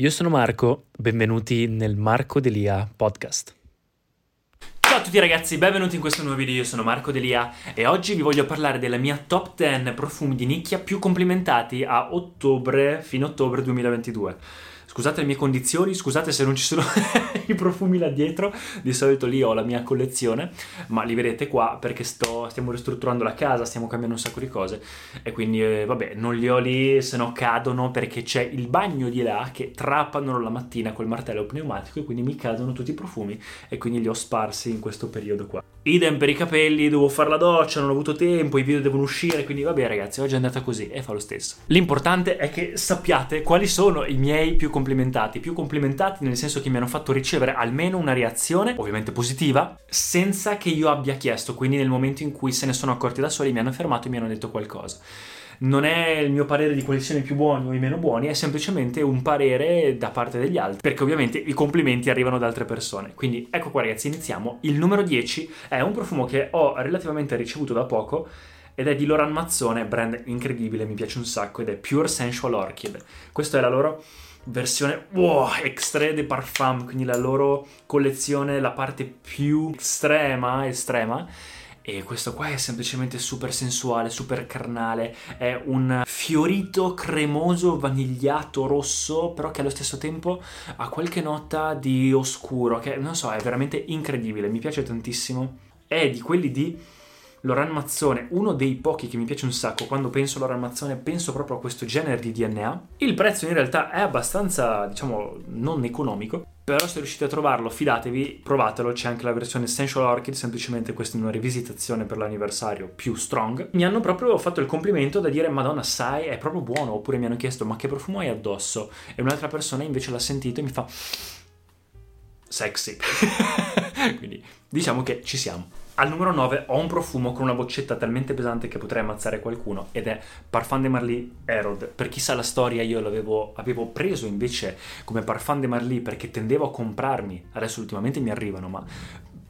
Io sono Marco, benvenuti nel Marco Delia podcast. Ciao a tutti ragazzi, benvenuti in questo nuovo video, io sono Marco Delia e oggi vi voglio parlare della mia top 10 profumi di nicchia più complimentati a ottobre, fino a ottobre 2022. Scusate le mie condizioni, scusate se non ci sono i profumi là dietro, di solito lì ho la mia collezione, ma li vedete qua perché sto, stiamo ristrutturando la casa, stiamo cambiando un sacco di cose e quindi eh, vabbè non li ho lì se no cadono perché c'è il bagno di là che trappano la mattina col martello pneumatico e quindi mi cadono tutti i profumi e quindi li ho sparsi in questo periodo qua. Idem per i capelli, devo fare la doccia, non ho avuto tempo, i video devono uscire, quindi vabbè ragazzi, oggi è andata così e fa lo stesso. L'importante è che sappiate quali sono i miei più complimentati, più complimentati nel senso che mi hanno fatto ricevere almeno una reazione, ovviamente positiva, senza che io abbia chiesto, quindi nel momento in cui se ne sono accorti da soli mi hanno fermato e mi hanno detto qualcosa non è il mio parere di quali siano i più buoni o i meno buoni, è semplicemente un parere da parte degli altri, perché ovviamente i complimenti arrivano da altre persone. Quindi ecco qua ragazzi, iniziamo. Il numero 10 è un profumo che ho relativamente ricevuto da poco ed è di Loran Mazzone, brand incredibile, mi piace un sacco ed è Pure Sensual Orchid. Questa è la loro versione wow, extrait de parfum, quindi la loro collezione, la parte più estrema, estrema e questo qua è semplicemente super sensuale, super carnale, è un fiorito cremoso vanigliato rosso, però che allo stesso tempo ha qualche nota di oscuro, che non so, è veramente incredibile, mi piace tantissimo. È di quelli di Loran Mazzone, uno dei pochi che mi piace un sacco, quando penso a Loran Mazzone penso proprio a questo genere di DNA. Il prezzo in realtà è abbastanza, diciamo, non economico, però se riuscite a trovarlo fidatevi, provatelo, c'è anche la versione Essential Orchid, semplicemente questa è una rivisitazione per l'anniversario più strong. Mi hanno proprio fatto il complimento da dire madonna sai è proprio buono, oppure mi hanno chiesto ma che profumo hai addosso? E un'altra persona invece l'ha sentito e mi fa sexy. Quindi diciamo che ci siamo. Al numero 9 ho un profumo con una boccetta talmente pesante che potrei ammazzare qualcuno ed è Parfum de Marly Herod. Per chi sa la storia io l'avevo avevo preso invece come Parfum de Marly perché tendevo a comprarmi, adesso ultimamente mi arrivano, ma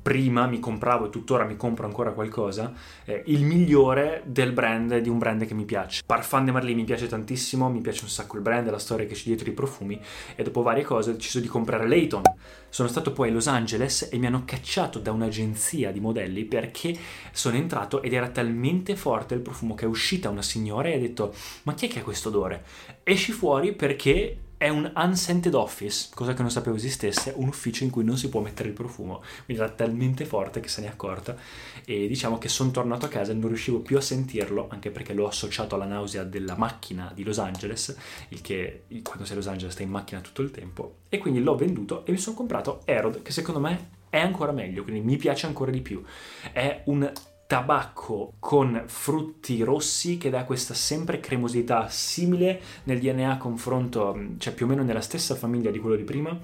prima mi compravo e tuttora mi compro ancora qualcosa, eh, il migliore del brand, di un brand che mi piace. Parfum de Marly mi piace tantissimo, mi piace un sacco il brand, la storia che c'è dietro i profumi e dopo varie cose ho deciso di comprare Layton. Sono stato poi a Los Angeles e mi hanno cacciato da un'agenzia di modelli perché sono entrato ed era talmente forte il profumo che è uscita una signora e ha detto ma chi è che ha questo odore? Esci fuori perché è un unscented office, cosa che non sapevo esistesse, un ufficio in cui non si può mettere il profumo, quindi era talmente forte che se ne è accorta. E diciamo che sono tornato a casa e non riuscivo più a sentirlo, anche perché l'ho associato alla nausea della macchina di Los Angeles, il che quando sei a Los Angeles stai in macchina tutto il tempo, e quindi l'ho venduto e mi sono comprato Erod, che secondo me è ancora meglio, quindi mi piace ancora di più. È un tabacco con frutti rossi che dà questa sempre cremosità simile nel DNA confronto, cioè più o meno nella stessa famiglia di quello di prima.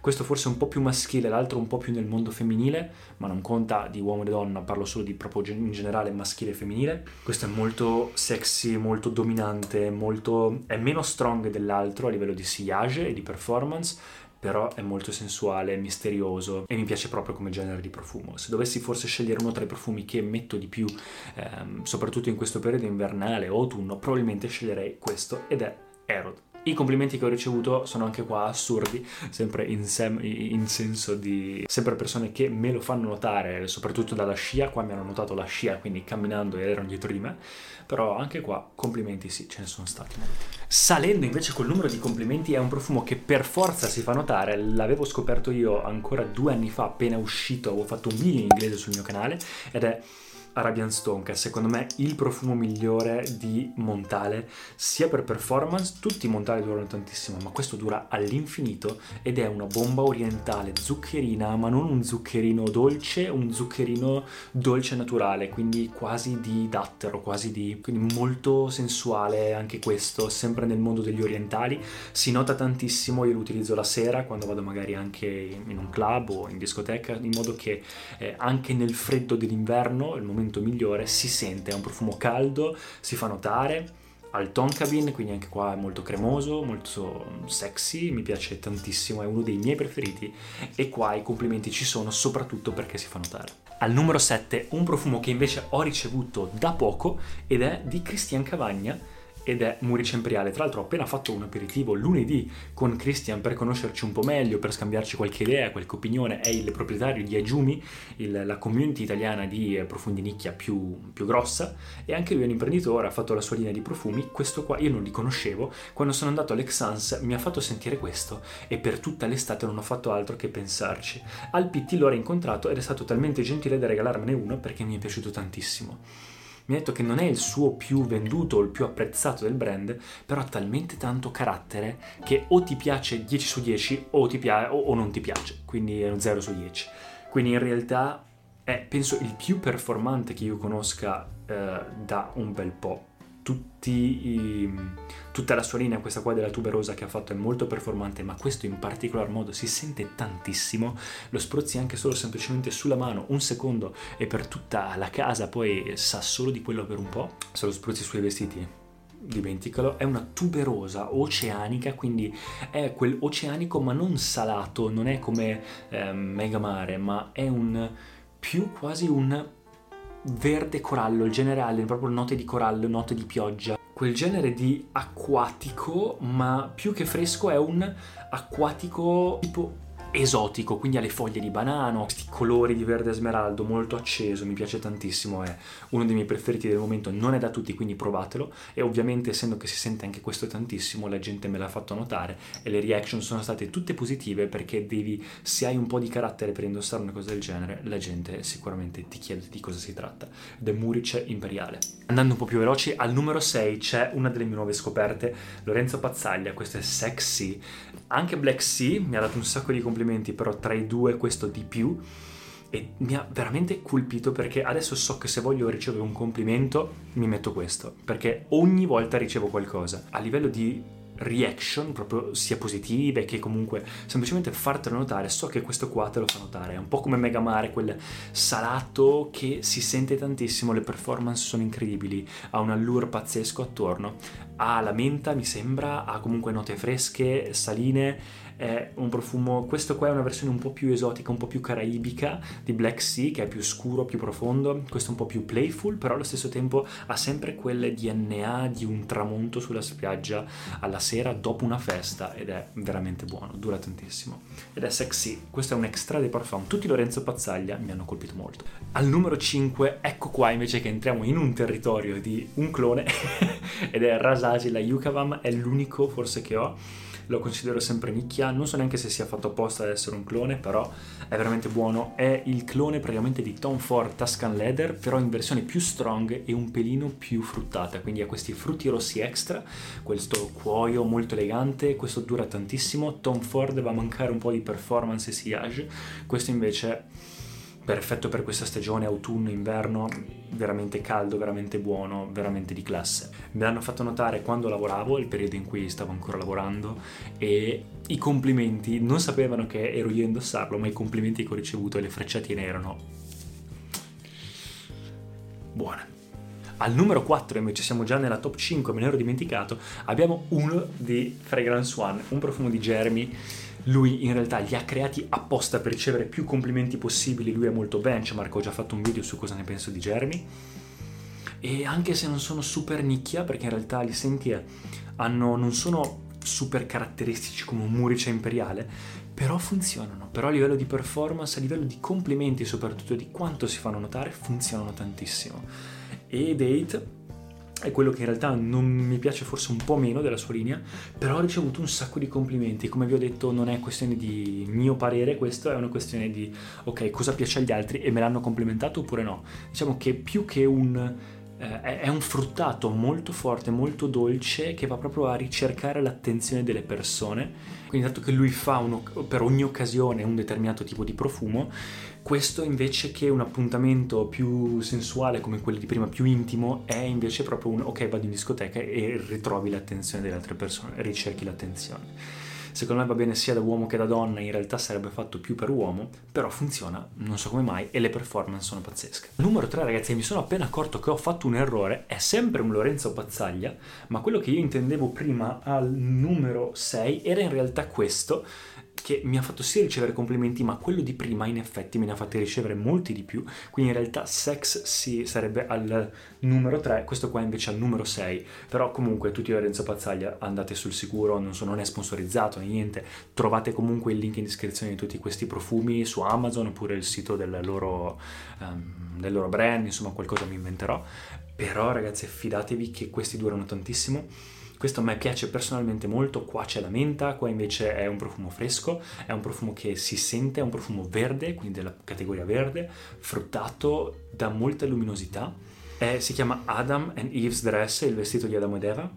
Questo forse un po' più maschile, l'altro un po' più nel mondo femminile, ma non conta di uomo e donna, parlo solo di proprio in generale maschile e femminile. Questo è molto sexy, molto dominante, molto... è meno strong dell'altro a livello di sillage e di performance, però è molto sensuale, misterioso e mi piace proprio come genere di profumo. Se dovessi forse scegliere uno tra i profumi che metto di più, ehm, soprattutto in questo periodo invernale o autunno, probabilmente sceglierei questo ed è Erod. I complimenti che ho ricevuto sono anche qua assurdi, sempre in, sem- in, senso di sempre persone che me lo fanno notare, soprattutto dalla scia, qua mi hanno notato la scia, quindi camminando erano dietro di me, però anche qua complimenti sì, ce ne sono stati. Salendo invece col numero di complimenti è un profumo che per forza si fa notare, l'avevo scoperto io ancora due anni fa appena uscito, avevo fatto un video in inglese sul mio canale ed è Arabian Stone, che è secondo me il profumo migliore di Montale, sia per performance, tutti i Montale durano tantissimo, ma questo dura all'infinito ed è una bomba orientale zuccherina, ma non un zuccherino dolce, un zuccherino dolce naturale, quindi quasi di dattero, quasi di... quindi molto sensuale anche questo, sempre nel mondo degli orientali, si nota tantissimo, io lo utilizzo la sera quando vado magari anche in un club o in discoteca, in modo che eh, anche nel freddo dell'inverno, il momento momento migliore, si sente, è un profumo caldo, si fa notare, al Tonkabin, quindi anche qua è molto cremoso, molto sexy, mi piace tantissimo, è uno dei miei preferiti e qua i complimenti ci sono soprattutto perché si fa notare. Al numero 7 un profumo che invece ho ricevuto da poco ed è di Christian Cavagna ed è Murice Imperiale. Tra l'altro ho appena fatto un aperitivo lunedì con Christian per conoscerci un po' meglio, per scambiarci qualche idea, qualche opinione. È il proprietario di Ajumi, il, la community italiana di eh, profundi nicchia più, più, grossa, e anche lui è un imprenditore, ha fatto la sua linea di profumi. Questo qua io non li conoscevo. Quando sono andato all'Exans mi ha fatto sentire questo e per tutta l'estate non ho fatto altro che pensarci. Al PT l'ho incontrato ed è stato talmente gentile da regalarmene uno perché mi è piaciuto tantissimo mi ha detto che non è il suo più venduto o il più apprezzato del brand, però ha talmente tanto carattere che o ti piace 10 su 10 o, pia- o, o non ti piace, quindi è un 0 su 10. Quindi in realtà è, penso, il più performante che io conosca eh, da un bel po' i, tutta la sua linea, questa qua della tuberosa che ha fatto è molto performante, ma questo in particolar modo si sente tantissimo, lo spruzzi anche solo semplicemente sulla mano un secondo e per tutta la casa poi sa solo di quello per un po', se lo spruzzi sui vestiti dimenticalo, è una tuberosa oceanica, quindi è quel oceanico ma non salato, non è come eh, Megamare, ma è un più quasi un verde corallo, il generale, proprio note di corallo, note di pioggia. Quel genere di acquatico, ma più che fresco è un acquatico tipo esotico, quindi ha le foglie di banano, questi colori di verde smeraldo molto acceso, mi piace tantissimo, è uno dei miei preferiti del momento, non è da tutti, quindi provatelo e ovviamente essendo che si sente anche questo tantissimo, la gente me l'ha fatto notare e le reaction sono state tutte positive perché devi, se hai un po' di carattere per indossare una cosa del genere, la gente sicuramente ti chiede di cosa si tratta. The Murice Imperiale. Andando un po' più veloci, al numero 6 c'è una delle mie nuove scoperte, Lorenzo Pazzaglia, questo è Sexy. Anche Black Sea mi ha dato un sacco di complimenti complimenti, però tra i due questo di più. E mi ha veramente colpito perché adesso so che se voglio ricevere un complimento mi metto questo, perché ogni volta ricevo qualcosa. A livello di reaction, proprio sia positive che comunque semplicemente fartelo notare, so che questo qua te lo fa notare, è un po' come Megamare, quel salato che si sente tantissimo, le performance sono incredibili, ha un allure pazzesco attorno, ha la menta mi sembra, ha comunque note fresche, saline, è un profumo, questo qua è una versione un po' più esotica, un po' più caraibica di Black Sea che è più scuro, più profondo, questo è un po' più playful, però allo stesso tempo ha sempre quel DNA di un tramonto sulla spiaggia alla sera dopo una festa ed è veramente buono, dura tantissimo. Ed è sexy, questo è un extra dei parfum, tutti Lorenzo Pazzaglia mi hanno colpito molto. Al numero 5, ecco qua invece che entriamo in un territorio di un clone ed è Rasagi, la Yukavam, è l'unico forse che ho lo considero sempre nicchia, non so neanche se sia fatto apposta ad essere un clone, però è veramente buono, è il clone praticamente di Tom Ford Tuscan Leather, però in versione più strong e un pelino più fruttata, quindi ha questi frutti rossi extra, questo cuoio molto elegante, questo dura tantissimo, Tom Ford va a mancare un po' di performance e sillage, questo invece perfetto per questa stagione autunno-inverno, veramente caldo, veramente buono, veramente di classe. Me l'hanno fatto notare quando lavoravo, il periodo in cui stavo ancora lavorando, e i complimenti, non sapevano che ero io a indossarlo, ma i complimenti che ho ricevuto e le frecciatine erano buone. Al numero 4 invece siamo già nella top 5, me ne ero dimenticato, abbiamo uno di Fragrance One, un profumo di Jeremy lui in realtà li ha creati apposta per ricevere più complimenti possibili, lui è molto benchmark, ho già fatto un video su cosa ne penso di Jeremy. E anche se non sono super nicchia, perché in realtà gli senti hanno, non sono super caratteristici come un Murice imperiale, però funzionano, però a livello di performance, a livello di complimenti soprattutto di quanto si fanno notare, funzionano tantissimo. E Date è quello che in realtà non mi piace forse un po' meno della sua linea, però ho ricevuto un sacco di complimenti. Come vi ho detto, non è questione di mio parere, questo è una questione di ok, cosa piace agli altri e me l'hanno complimentato oppure no. Diciamo che più che un eh, è un fruttato molto forte, molto dolce che va proprio a ricercare l'attenzione delle persone. Quindi dato che lui fa uno, per ogni occasione un determinato tipo di profumo, questo invece che un appuntamento più sensuale come quello di prima, più intimo, è invece proprio un ok, vado in discoteca e ritrovi l'attenzione delle altre persone, ricerchi l'attenzione. Secondo me va bene sia da uomo che da donna, in realtà sarebbe fatto più per uomo, però funziona, non so come mai, e le performance sono pazzesche. Numero 3 ragazzi, mi sono appena accorto che ho fatto un errore, è sempre un Lorenzo Pazzaglia, ma quello che io intendevo prima al numero 6 era in realtà questo, che mi ha fatto sì ricevere complimenti, ma quello di prima in effetti me ne ha fatti ricevere molti di più. Quindi in realtà Sex sì, sarebbe al numero 3, questo qua invece al numero 6. Però comunque tutti Lorenzo Pazzaglia andate sul sicuro, non, so, non è sponsorizzato niente. Trovate comunque il link in descrizione di tutti questi profumi su Amazon oppure il sito del loro, um, del loro brand, insomma qualcosa mi inventerò. Però ragazzi fidatevi che questi durano tantissimo questo a me piace personalmente molto, qua c'è la menta, qua invece è un profumo fresco, è un profumo che si sente, è un profumo verde, quindi della categoria verde, fruttato, da molta luminosità. È, si chiama Adam and Eve's Dress, il vestito di Adamo ed Eva,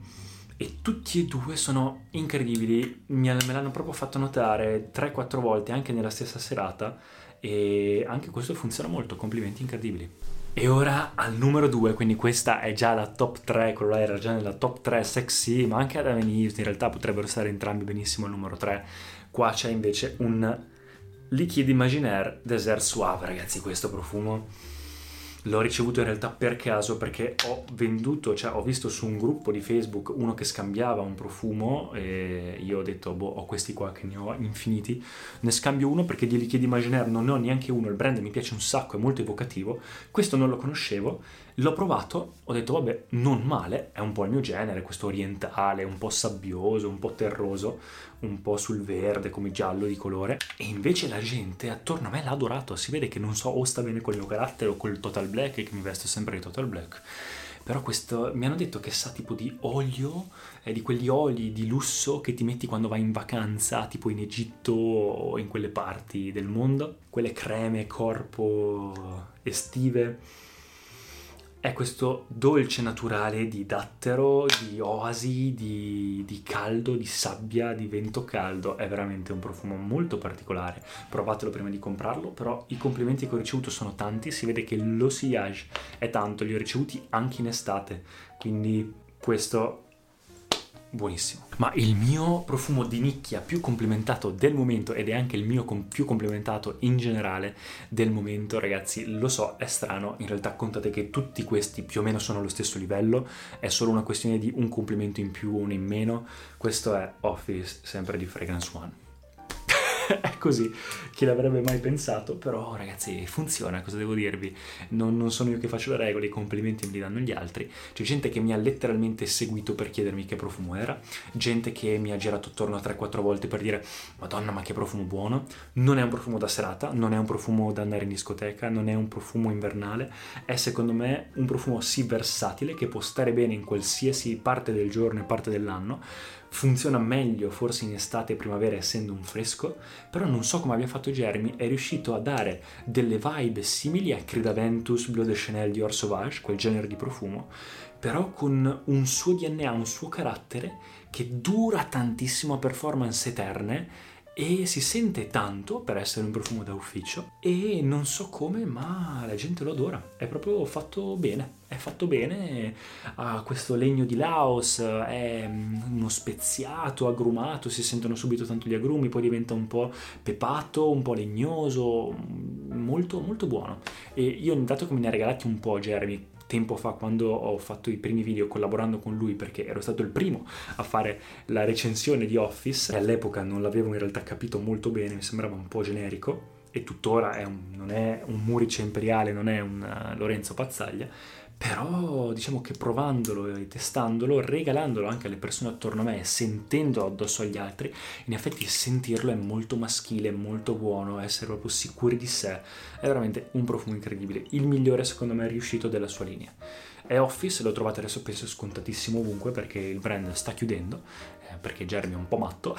e tutti e due sono incredibili, me l'hanno proprio fatto notare 3-4 volte anche nella stessa serata e anche questo funziona molto, complimenti incredibili. E ora al numero 2, quindi questa è già la top 3, quello là era già nella top 3 sexy, ma anche ad Avenue in realtà potrebbero stare entrambi benissimo al numero 3. Qua c'è invece un Liquid Imaginaire Desert Suave, ragazzi, questo profumo L'ho ricevuto in realtà per caso perché ho venduto, cioè ho visto su un gruppo di Facebook uno che scambiava un profumo e io ho detto, boh, ho questi qua che ne ho infiniti, ne scambio uno perché di Liquid Imaginaire non ne ho neanche uno, il brand mi piace un sacco, è molto evocativo, questo non lo conoscevo, l'ho provato, ho detto, vabbè, non male, è un po' il mio genere, questo orientale, un po' sabbioso, un po' terroso, un po' sul verde come giallo di colore. E invece la gente attorno a me l'ha adorato si vede che non so o sta bene col mio carattere o col total black che mi vesto sempre di total black. Però questo mi hanno detto che sa tipo di olio eh, di quegli oli di lusso che ti metti quando vai in vacanza tipo in Egitto o in quelle parti del mondo. Quelle creme corpo estive è questo dolce naturale di dattero, di oasi, di, di, caldo, di sabbia, di vento caldo. È veramente un profumo molto particolare. Provatelo prima di comprarlo, però i complimenti che ho ricevuto sono tanti. Si vede che l'osillage è tanto, li ho ricevuti anche in estate. Quindi questo buonissimo. Ma il mio profumo di nicchia più complimentato del momento ed è anche il mio com- più complimentato in generale del momento, ragazzi, lo so, è strano, in realtà contate che tutti questi più o meno sono allo stesso livello, è solo una questione di un complimento in più o uno in meno. Questo è Office, sempre di Fragrance One. Così, chi l'avrebbe mai pensato, però ragazzi funziona, cosa devo dirvi? Non, non, sono io che faccio le regole, i complimenti me li danno gli altri, c'è gente che mi ha letteralmente seguito per chiedermi che profumo era, gente che mi ha girato attorno a 3-4 volte per dire madonna ma che profumo buono, non è un profumo da serata, non è un profumo da andare in discoteca, non è un profumo invernale, è secondo me un profumo sì versatile che può stare bene in qualsiasi parte del giorno e parte dell'anno, funziona meglio forse in estate e primavera essendo un fresco, però non so come abbia fatto Jeremy, è riuscito a dare delle vibe simili a Credaventus, Bleu de Chanel di Sauvage, quel genere di profumo, però con un suo DNA, un suo carattere che dura tantissimo performance eterne e si sente tanto per essere un profumo da ufficio e non so come ma la gente lo adora. È proprio fatto bene è fatto bene. Ha questo legno di Laos è uno speziato agrumato si sentono subito tanto gli agrumi poi diventa un po' pepato un po' legnoso molto molto buono. E io dato che me ne ha regalati un po' Jeremy tempo fa quando ho fatto i primi video collaborando con lui perché ero stato il primo a fare la recensione di Office e all'epoca non l'avevo in realtà capito molto bene, mi sembrava un po' generico e tuttora è un, non è un Murice Imperiale, non è un uh, Lorenzo Pazzaglia, però diciamo che provandolo e testandolo, regalandolo anche alle persone attorno a me sentendolo addosso agli altri, in effetti sentirlo è molto maschile, molto buono, essere proprio sicuri di sé, è veramente un profumo incredibile, il migliore secondo me riuscito della sua linea. È Office, lo trovate adesso penso scontatissimo ovunque perché il brand sta chiudendo, eh, perché Jeremy è un po' matto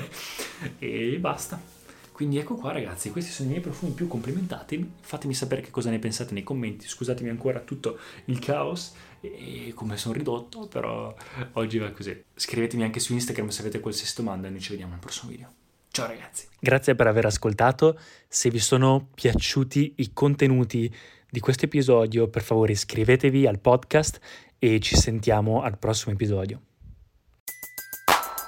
e basta. Quindi ecco qua ragazzi, questi sono i miei profumi più complimentati, fatemi sapere che cosa ne pensate nei commenti, scusatemi ancora tutto il caos e come sono ridotto, però oggi va così. Scrivetemi anche su Instagram se avete qualsiasi domanda e noi ci vediamo al prossimo video. Ciao ragazzi. Grazie per aver ascoltato, se vi sono piaciuti i contenuti di questo episodio per favore iscrivetevi al podcast e ci sentiamo al prossimo episodio.